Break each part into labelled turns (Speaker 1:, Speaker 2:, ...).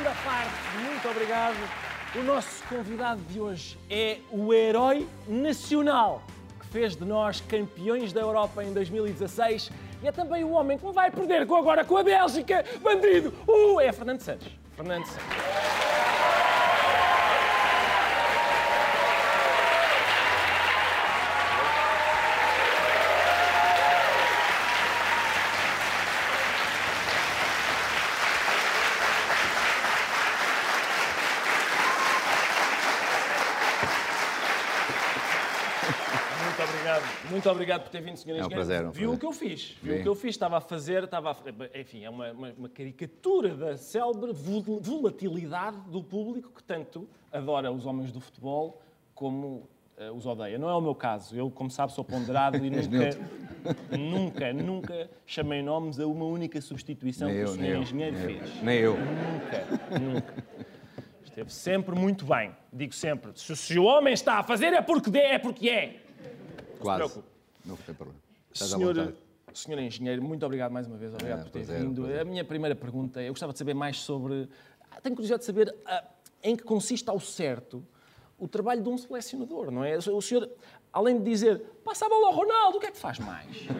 Speaker 1: segunda parte. Muito obrigado. O nosso convidado de hoje é o herói nacional que fez de nós campeões da Europa em 2016 e é também o homem que não vai perder agora com a Bélgica, bandido. Uh, é Fernando Santos. Fernando Santos. Muito obrigado. Muito obrigado por ter vindo, senhor
Speaker 2: É um
Speaker 1: engenheiro.
Speaker 2: prazer, é um
Speaker 1: Viu
Speaker 2: prazer.
Speaker 1: o que eu fiz? Viu
Speaker 2: Vi.
Speaker 1: o que eu fiz? Estava a fazer, estava a... Enfim, é uma, uma- uma caricatura da célebre vol- volatilidade do público que tanto adora os homens do futebol como eh, os odeia. Não é o meu caso. Eu, como sabe, sou ponderado e nunca, nunca, nunca chamei nomes a uma única substituição
Speaker 2: Nem
Speaker 1: que
Speaker 2: eu,
Speaker 1: o
Speaker 2: eu.
Speaker 1: engenheiro
Speaker 2: nem eu.
Speaker 1: fez.
Speaker 2: Nem eu.
Speaker 1: Nunca, nunca. Esteve sempre muito bem. Digo sempre, se, se o homem está a fazer é porque é, é porque é.
Speaker 2: Quase. Não tem problema. Estás
Speaker 1: Senhor, senhor engenheiro, muito obrigado mais uma vez. Obrigado
Speaker 2: É,
Speaker 1: por ter
Speaker 2: prazer,
Speaker 1: vindo.
Speaker 2: prazer.
Speaker 1: A minha primeira pergunta, eu gostava de saber mais sobre. Ah, Tenho curiosidade de saber ah, em que consiste ao certo o trabalho de um selecionador, não é? O senhor, além de dizer passa a bola ao Ronaldo, o que é que faz mais?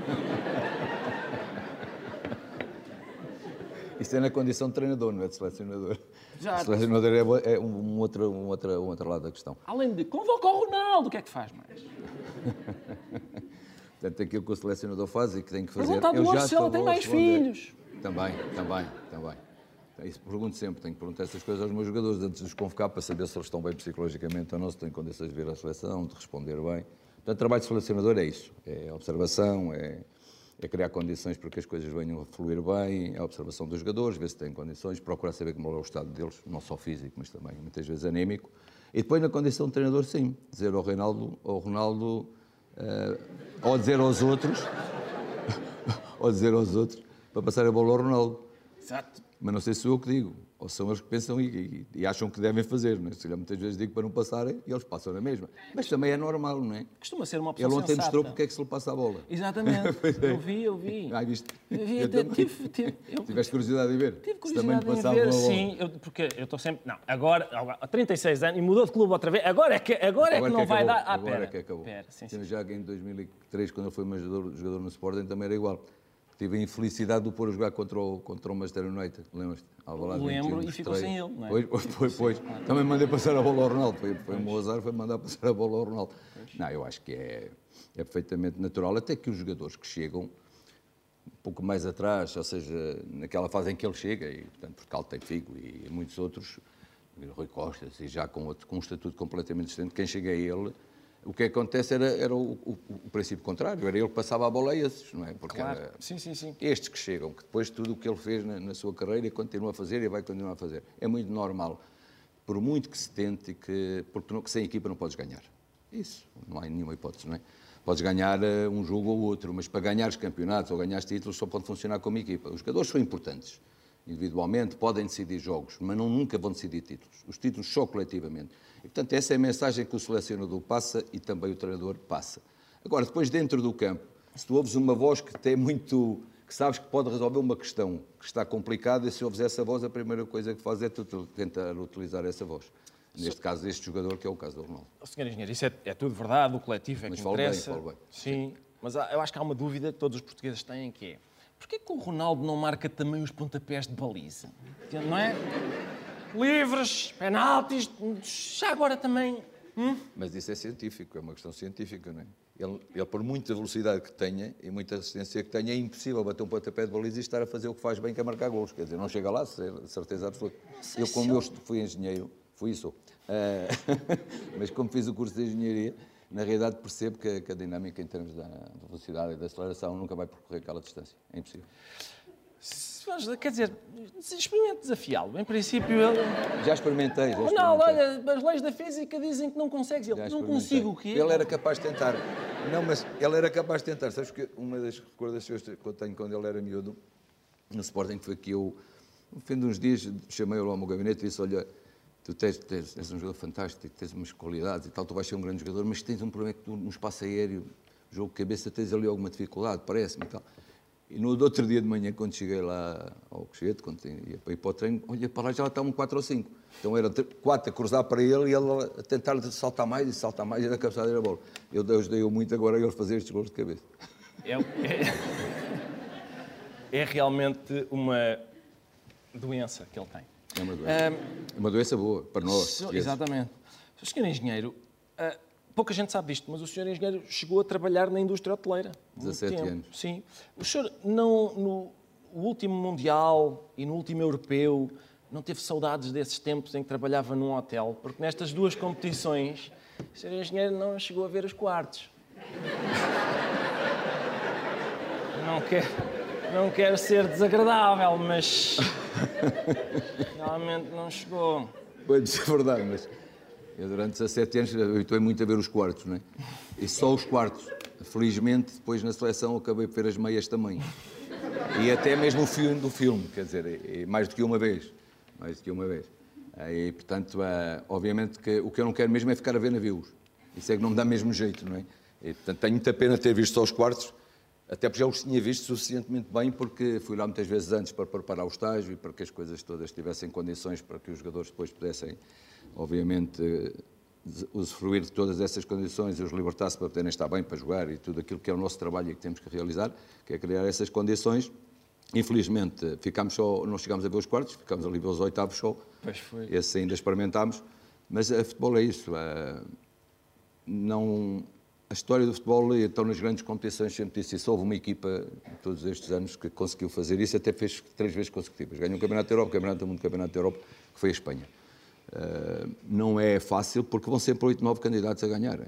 Speaker 2: Isto é na condição de treinador, não é de selecionador.
Speaker 1: Já.
Speaker 2: Selecionador é, é um, um outro, um, outro, um outro lado da questão.
Speaker 1: Além de convoca o Ronaldo, o que é que faz mais?
Speaker 2: Portanto, aquilo que o selecionador faz e que tem que fazer. Eu já
Speaker 1: se ela
Speaker 2: estou
Speaker 1: tem mais filhos.
Speaker 2: Também, também, também. Isso pergunto sempre, tenho que perguntar essas coisas aos meus jogadores antes de os convocar para saber se eles estão bem psicologicamente ou não, se têm condições de vir à seleção, de responder bem. Portanto, trabalho de selecionador é isso: é observação, é, é criar condições para que as coisas venham a fluir bem, é a observação dos jogadores, ver se têm condições, procurar saber como é o estado deles, não só físico, mas também muitas vezes anímico. E depois, na condição de treinador, sim, dizer ao Reinaldo, ao Ronaldo, eh, ou dizer aos outros, ou dizer aos outros, para passar a bola ao Ronaldo.
Speaker 1: Exato.
Speaker 2: Mas não sei se sou eu que digo, ou são eles que pensam e, e- e acham que devem fazer. Não é? Se calhar muitas vezes digo para não passarem e eles passam na mesma. Mas também é normal, não é?
Speaker 1: Costuma ser uma pessoa
Speaker 2: Ele ontem mostrou porque é que se lhe passa a bola.
Speaker 1: Exatamente.
Speaker 2: É.
Speaker 1: Eu vi, eu vi.
Speaker 2: Ah, viste?
Speaker 1: Eu vi,
Speaker 2: Eu
Speaker 1: tive, tive, eu-
Speaker 2: Tiveste curiosidade de ver?
Speaker 1: Tive
Speaker 2: Se também
Speaker 1: curiosidade em
Speaker 2: passava
Speaker 1: ver, sim, eu- porque eu estou sempre. Não, agora, agora, há 36 anos e mudou de clube outra vez. Agora é que, agora é que não vai dar. Ah,
Speaker 2: Agora
Speaker 1: pera,
Speaker 2: é que acabou.
Speaker 1: pera, sim, sim.
Speaker 2: Já que em 2003, quando eu fui mais jogador, jogador no Sporting, também era igual. Tive a infelicidade de o pôr a jogar contra o, contra o Manchester United, lembras-te?
Speaker 1: Lembro,
Speaker 2: 21,
Speaker 1: e ficou sem ele, não é?
Speaker 2: Pois, pois, pois. Também mandei passar a bola ao Ronaldo. Foi, foi um azar, foi mandar passar a bola ao Ronaldo. Não, eu acho que é, é perfeitamente natural, até que os jogadores que chegam um pouco mais atrás, ou seja, naquela fase em que ele chega, e portanto Portugal tem Figo e muitos outros, Rui Costa, e já com, outro, com um estatuto completamente diferente, quem chega a ele, o que acontece era, era o, o- o princípio contrário, era ele que passava a bola a esses, não é? Porque
Speaker 1: Claro.
Speaker 2: era
Speaker 1: Sim, sim, sim.
Speaker 2: estes que chegam, que depois tudo o que ele fez na, na sua carreira e continua a fazer e vai continuar a fazer. É muito normal, por muito que se tente, que, porque não, que sem equipa não podes ganhar. Isso, não há nenhuma hipótese, não é? Podes ganhar eh, um jogo ou outro, mas para ganhar os campeonatos ou ganhar os títulos só pode funcionar como equipa. Os jogadores são importantes, individualmente, podem decidir jogos, mas não, nunca vão decidir títulos. Os títulos só coletivamente. E, portanto, essa é a mensagem que o selecionador passa e também o treinador passa. Agora, depois dentro do campo, se tu ouves uma voz que tem muito que sabes que pode resolver uma questão que está complicada e se ouves essa voz, a primeira coisa que fazes é tu tentar utilizar essa voz. Neste caso, este jogador, que é o caso do Ronaldo.
Speaker 1: Senhor Engenheiro, isso é, é tudo verdade, o coletivo é
Speaker 2: Mas
Speaker 1: que
Speaker 2: falo bem, falo bem.
Speaker 1: Sim, mas há- eu acho que há uma dúvida que todos os portugueses têm, que é porquê que o Ronaldo não marca também os pontapés de baliza? Não é? Livres, penaltis, já agora também... hum?
Speaker 2: Mas isso é científico, é uma questão científica, não é? Ele, ele, por muita velocidade que tenha e muita assistência que tenha, é impossível bater um pontapé de baliza e estar a fazer o que faz bem, que é marcar gols. Quer dizer, não chega lá, cer- certeza absoluta. Eu, como eu fui engenheiro, fui isso, eh, mas como fiz o curso de engenharia, na realidade percebo que, a- que a dinâmica em termos da, da velocidade e da aceleração nunca vai percorrer aquela distância. É impossível.
Speaker 1: Quer dizer, experimente desafiá-lo. Em princípio, ele...
Speaker 2: Já experimentei, já experimentei.
Speaker 1: olha, as leis da física dizem que não consegues. Ele, não consigo o quê?
Speaker 2: Ele era capaz de tentar. Não, mas ele era capaz de tentar. Sabes que uma das recordações que eu tenho quando ele era miúdo, no Sporting, foi que eu, no fim de uns dias, chamei-o lá ao meu gabinete e disse: Olha, tu tens, tens, és um jogador fantástico, tens umas qualidades e tal, tu vais ser um grande jogador, mas tens um problema que tu, no espaço aéreo, jogo de cabeça, tens ali alguma dificuldade, parece-me e tal. E no outro dia de manhã, quando cheguei lá ao Cochete, quando ia para ir para o treino, olha para lá, já lá estavam 4 ou 5. Então era 4 a cruzar para ele e ele a tentar saltar mais e saltar mais e na cabeçada a bola. Eu ajudei-o muito agora a ele fazer estes gols de cabeça.
Speaker 1: É, é, é, realmente uma doença que ele tem.
Speaker 2: É uma doença. Um, é uma doença boa para nós.
Speaker 1: exatamente. O senhor engenheiro, uh, pouca gente sabe disto, mas o senhor engenheiro chegou a trabalhar na indústria hoteleira.
Speaker 2: 17 anos.
Speaker 1: Sim. O senhor, não, no último Mundial e no último Europeu, não teve saudades desses tempos em que trabalhava num hotel? Porque nestas duas competições, o senhor engenheiro não chegou a ver os quartos. Não quero, não quero ser desagradável, mas realmente não chegou.
Speaker 2: Pode ser verdade, mas eu durante 17 anos habituei muito a ver os quartos, não é? E só os quartos. Felizmente, depois na seleção acabei por ver as meias também. E até mesmo o filme do filme, quer dizer, mais do que uma vez. Mais do que uma vez. E, portanto, é, obviamente que o que eu não quero mesmo é ficar a ver navios. Isso é que não me dá mesmo jeito, não é? E, portanto, tenho muita pena ter visto só os quartos, até porque já os tinha visto suficientemente bem, porque fui lá muitas vezes antes para preparar o estágio e para que as coisas todas tivessem condições para que os jogadores depois pudessem obviamente, usufruir de todas essas condições e os libertar-se para poderem estar bem para jogar e tudo aquilo que é o nosso trabalho e que temos que realizar, que é criar essas condições. Infelizmente, ficámos só, não chegámos a ver os quartos, ficámos ali ver os oitavos só.
Speaker 1: Pois foi.
Speaker 2: Esse ainda experimentámos. Mas a futebol é isso. É, não, a história do futebol, então nas grandes competições, sempre disse isso. Houve uma equipa, todos estes anos, que conseguiu fazer isso, até fez três vezes consecutivas. Ganhou o Campeonato da Europa, o Campeonato do Mundo, o Campeonato da Europa, que foi a Espanha. Eh, não é fácil porque vão sempre oito, nove candidatos a ganhar.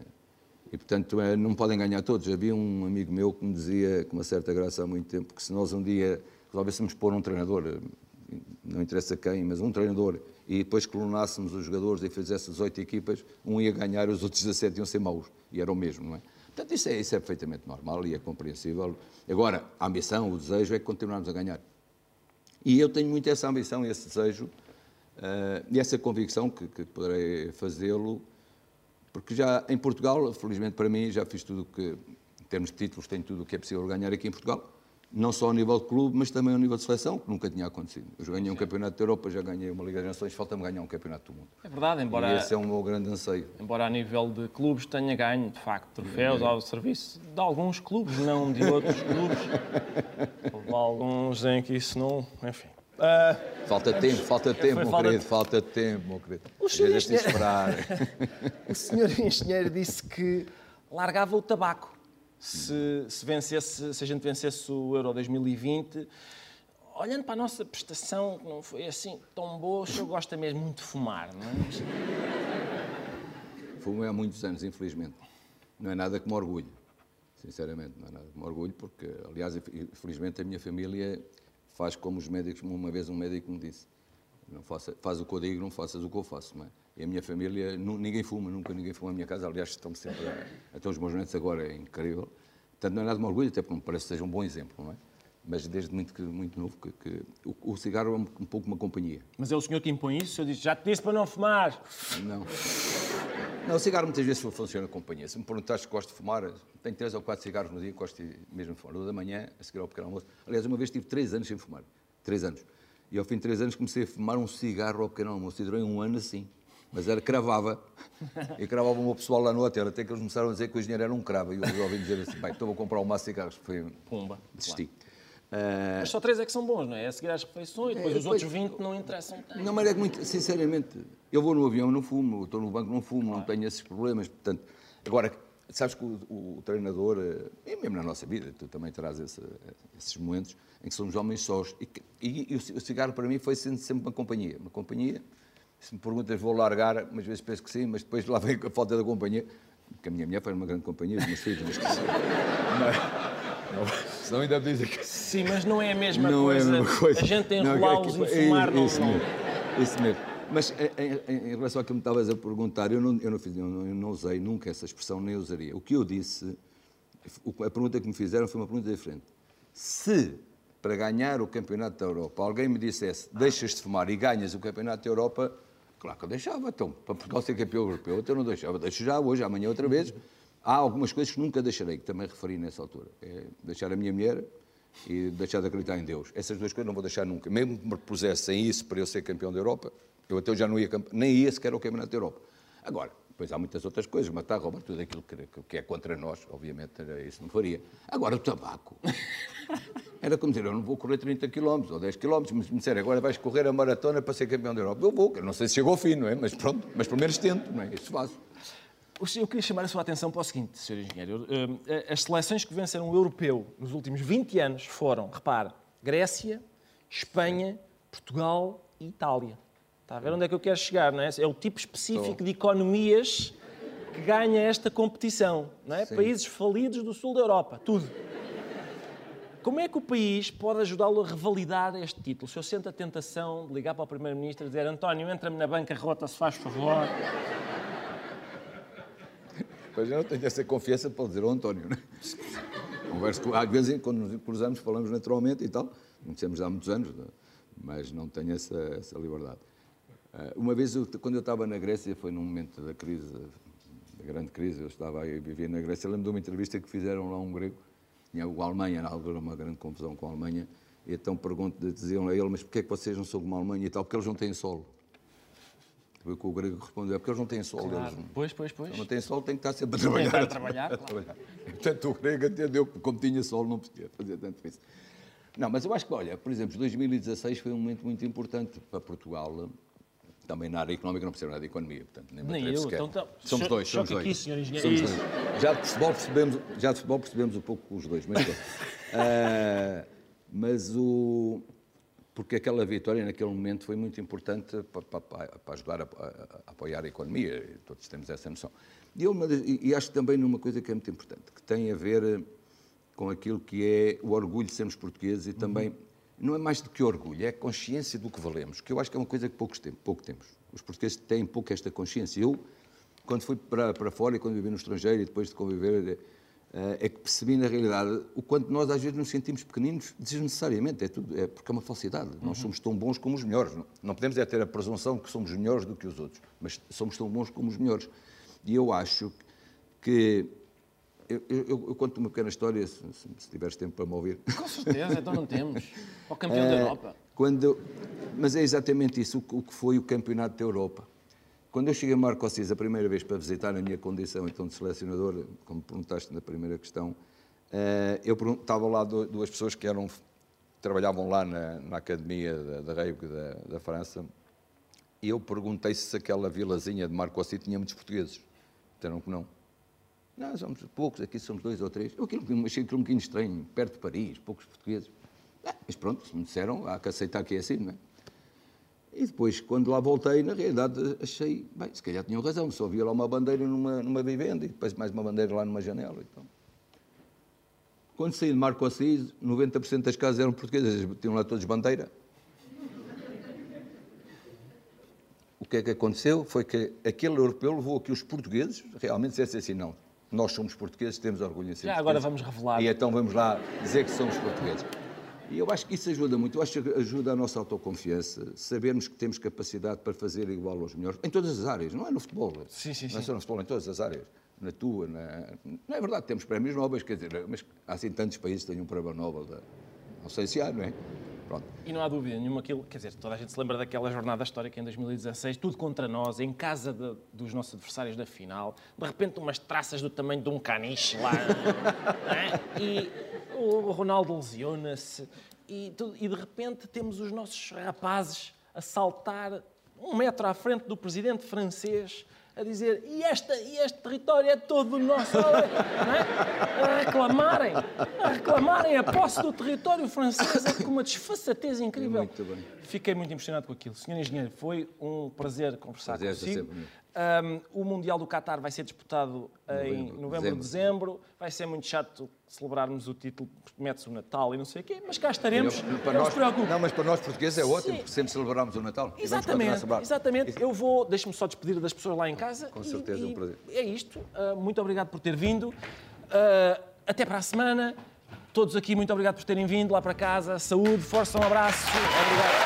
Speaker 2: E, portanto, é, não podem ganhar todos. Havia um amigo meu que me dizia, com uma certa graça há muito tempo, que se nós um dia resolvêssemos pôr um treinador, não interessa quem, mas um treinador, e depois clonássemos os jogadores e fizéssemos oito equipas, um ia ganhar os outros 17 iam ser maus. E era o mesmo, não é? Portanto, isso é, isso é perfeitamente normal e é compreensível. Agora, a ambição, o desejo é que continuarmos a ganhar. E eu tenho muito essa ambição esse desejo Uh, e essa convicção que, que poderei fazê-lo, porque já em Portugal, felizmente para mim, já fiz tudo o que, em termos de títulos, tenho tudo o que é possível ganhar aqui em Portugal, não só ao nível de clube, mas também ao nível de seleção, que nunca tinha acontecido. Eu já ganhei um campeonato da Europa, já ganhei uma Liga das Nações, falta-me ganhar um campeonato do mundo.
Speaker 1: É verdade, embora.
Speaker 2: E esse é o meu grande anseio.
Speaker 1: Embora a nível de clubes tenha ganho, de facto, troféus é. ao serviço de alguns clubes, não de outros clubes. Houve alguns em que isso não. Enfim.
Speaker 2: Uh, falta tempo, falta tempo, meu falta querido, falta tempo, meu querido.
Speaker 1: O senhor, engenheiro... o senhor engenheiro disse que largava o tabaco se, se, vencesse, se a gente vencesse o Euro 2020. Olhando para a nossa prestação, que não foi assim tão boa, o senhor gosta mesmo muito de fumar, não é?
Speaker 2: Fumo há muitos anos, infelizmente. Não é nada que me orgulho, sinceramente, não é nada que me orgulho, porque, aliás, infelizmente a minha família faz como os médicos, uma vez um médico me disse, não faça, faz o que eu digo, não faças o que eu faço. Não é? E a minha família, ninguém fuma, nunca ninguém fuma na minha casa, aliás, estão sempre, a, até os meus netos agora, é incrível. Portanto, não é nada de orgulho, até porque me parece que seja um bom exemplo, não é? Mas desde muito, muito novo, que, que o, o, cigarro é um, um, pouco uma companhia.
Speaker 1: Mas é o senhor que impõe isso? Eu disse, já te disse para não fumar.
Speaker 2: Não. Não, o cigarro muitas vezes funciona companhia. Se me perguntaste se gosto de fumar, tenho três ou quatro cigarros no dia, gosto de, mesmo de fumar. O da manhã, a seguir ao pequeno almoço. Aliás, uma vez tive três anos sem fumar. Três anos. E ao fim de três anos comecei a fumar um cigarro ao pequeno almoço. E durei um ano assim. Mas era cravava. E cravava o meu pessoal lá no hotel. Até que eles começaram a dizer que o engenheiro era um cravo. E eu resolvi dizer assim, bem, estou a comprar um maço de cigarros. Foi...
Speaker 1: Pumba.
Speaker 2: Desisti.
Speaker 1: Claro. Uh... Mas só três é que são bons, não é? É seguir às refeições, depois é, os outros 20 não interessam tanto.
Speaker 2: Não, mas é que muito, sinceramente, eu vou no avião não fumo, estou no banco não fumo, claro. não tenho esses problemas, portanto... Agora, sabes que o, o, treinador, eh, e mesmo na nossa vida, tu também terás esse, esses momentos em que somos homens sós, e, e, e, o cigarro para mim foi sendo sempre uma companhia, uma companhia, se me perguntas vou largar, mas às vezes penso que sim, mas depois lá vem a falta da companhia, porque a minha mulher foi uma grande companhia, os meus filhos, mas... Não, senão ainda me dizem que...
Speaker 1: Sim, mas não é a mesma, não coisa. É a, mesma coisa. a gente enrolá-los e é fumar não...
Speaker 2: Isso mesmo, isso mesmo. Mas em, em, relação ao que me estavas a perguntar, eu não, eu, não fiz, eu, não, eu não usei nunca essa expressão, nem usaria. O que eu disse, a pergunta que me fizeram foi uma pergunta diferente. Se, para ganhar o Campeonato da Europa, alguém me dissesse deixas de fumar e ganhas o Campeonato da Europa, claro que eu deixava. Então, para Portugal ser campeão europeu, então eu não deixava. Deixo já hoje, amanhã outra vez. Há algumas coisas que nunca deixarei, que também referi nessa altura. É deixar a minha mulher e deixar de acreditar em Deus. Essas duas coisas não vou deixar nunca. Mesmo que me propusessem isso para eu ser campeão da Europa, eu até já não ia, nem ia sequer ao Campeonato da Europa. Agora, depois há muitas outras coisas, matar, roubar, tudo aquilo que, que é contra nós, obviamente, isso não faria. Agora, o tabaco. Era como dizer, eu não vou correr 30 km ou 10 km, mas me disseram, agora vais correr a maratona para ser campeão da Europa. Eu vou, eu não sei se chegou ao fim, não é? Mas pronto, mas pelo menos tento, não é? Isso faço.
Speaker 1: Eu queria chamar a sua atenção para o seguinte, Sr. Engenheiro. Eh, as seleções que venceram o europeu nos últimos 20 anos foram, repare, Grécia, Espanha, Portugal e Itália. Está a ver onde é que eu quero chegar, não é? É o tipo específico Estou. de economias que ganha esta competição, não é? Sim. Países falidos do sul da Europa, tudo. Como é que o país pode ajudá-lo a revalidar este título? Se eu sento a tentação de ligar para o Primeiro-Ministro e dizer António, entra-me na banca rota, se faz favor.
Speaker 2: Pois eu não tenho essa confiança para dizer ao António, não é? Converso com, às vezes, quando nos cruzamos, falamos naturalmente e tal. Conhecemos há muitos anos, mas não tenho essa, essa liberdade. Eh, uma vez, quando eu estava na Grécia, foi num momento da crise, da grande crise, eu estava aí, vivia na Grécia, lembro de uma entrevista que fizeram lá um grego, tinha o Alemanha, na altura uma grande confusão com a Alemanha, e então pergunto, diziam a ele, mas porquê é que vocês não são como a Alemanha e tal? Porque eles não têm solo. Foi o que o grego respondeu, é porque eles não têm sol. Claro. Eles,
Speaker 1: pois, pois, pois.
Speaker 2: não têm sol, tem que estar sempre a trabalhar. Tem
Speaker 1: que estar a trabalhar, claro.
Speaker 2: Portanto, o grego entendeu que, como tinha sol, não podia fazer tanto isso. Não, mas eu acho que, olha, por exemplo, 2016 foi um momento muito importante para Portugal, também na área económica, não percebo nada de economia, portanto, nem,
Speaker 1: nem eu,
Speaker 2: sequer.
Speaker 1: então, então
Speaker 2: somos dois, somos dois.
Speaker 1: Aqui, senhor engenheiro. Somos
Speaker 2: dois. Já de futebol percebemos, já de futebol percebemos um pouco os dois, mas, uh, mas o porque aquela vitória naquele momento foi muito importante para, para, para ajudar a, a, a, apoiar a economia, todos temos essa noção. E, eu, e, acho também numa coisa que é muito importante, que tem a ver com aquilo que é o orgulho de sermos portugueses e também, uhum. Não é mais do que orgulho, é a consciência do que valemos, que eu acho que é uma coisa que poucos tem, pouco temos. Os portugueses têm pouco esta consciência. Eu, quando fui para, para fora e quando vivi no estrangeiro e depois de conviver eh, é que percebi na realidade o quanto nós às vezes nos sentimos pequeninos desnecessariamente, é, tudo, é porque é uma falsidade. Uhum. Nós somos tão bons como os melhores. Não, não podemos é ter a presunção que somos melhores do que os outros, mas somos tão bons como os melhores. E eu acho que eu, eu, eu, conto uma pequena história, se, se, tiveres tempo para me ouvir.
Speaker 1: Com certeza, então não temos. O campeão da eh, Europa.
Speaker 2: Quando, mas é exatamente isso, o, o que foi o campeonato da Europa. Quando eu cheguei a Marco Assis a primeira vez para visitar a minha condição então de selecionador, como perguntaste na primeira questão, eh, eu estava lá duas pessoas que eram trabalhavam lá na, na academia da, da da, da, França e eu perguntei se aquela vilazinha de Marco Assis tinha muitos portugueses. Disseram que não. Não, somos poucos, aqui somos dois ou três. Eu aquilo, achei aquilo um bocadinho estranho, perto de Paris, poucos portugueses. Ah, mas pronto, se me disseram, há que aceitar que é assim, não é? E depois, quando lá voltei, na realidade, achei, bem, se calhar tinham razão, só havia lá uma bandeira numa, numa vivenda e depois mais uma bandeira lá numa janela. Então. Quando saí de Marco Assis, 90% das casas eram portuguesas, tinham lá todos bandeira. O que é que aconteceu? Foi que aquele europeu levou a que os portugueses realmente dissessem assim, não, nós somos portugueses, temos orgulho em ser Já
Speaker 1: agora vamos revelar.
Speaker 2: E então vamos lá dizer que somos portugueses. E eu acho que isso ajuda muito, eu acho que ajuda a nossa autoconfiança, sabermos que temos capacidade para fazer igual aos melhores, em todas as áreas, não é no futebol.
Speaker 1: Sim, sim,
Speaker 2: não é só no futebol, em todas as áreas. Na tua, na... não é verdade, temos prémios nobres, quer dizer, mas há assim tantos países que têm um prémio Nobel, da... não sei se há, não é?
Speaker 1: Pronto. E não há dúvida nenhuma aquilo, quer dizer, toda a gente se lembra daquela jornada histórica em 2016, tudo contra nós, em casa de, dos nossos adversários da final, de repente umas traças do tamanho de um caniche lá, é? e o Ronaldo lesiona-se, e, e de repente temos os nossos rapazes a saltar um metro à frente do presidente francês a dizer e, esta, e este território é todo nosso, é? a reclamarem, a reclamarem a posse do território francês é com uma desfaçatez incrível.
Speaker 2: Muito bem.
Speaker 1: Fiquei muito impressionado com aquilo. Senhor Engenheiro, foi um prazer conversar
Speaker 2: prazer
Speaker 1: consigo. Um, o Mundial do Qatar vai ser disputado em novembro, dezembro. dezembro. Vai ser muito chato celebrarmos o título, mete-se o Natal e não sei o quê, mas cá estaremos.
Speaker 2: Eu, para não nós, se. Não, mas para nós portugueses é ótimo, Sim. porque sempre celebramos o Natal.
Speaker 1: Exatamente, exatamente. Eu vou, deixe-me só despedir das pessoas lá em casa.
Speaker 2: Com certeza,
Speaker 1: e,
Speaker 2: é um prazer.
Speaker 1: É isto. Uh, muito obrigado por ter vindo. Uh, até para a semana. Todos aqui, muito obrigado por terem vindo lá para casa. Saúde, força, um abraço. Obrigado.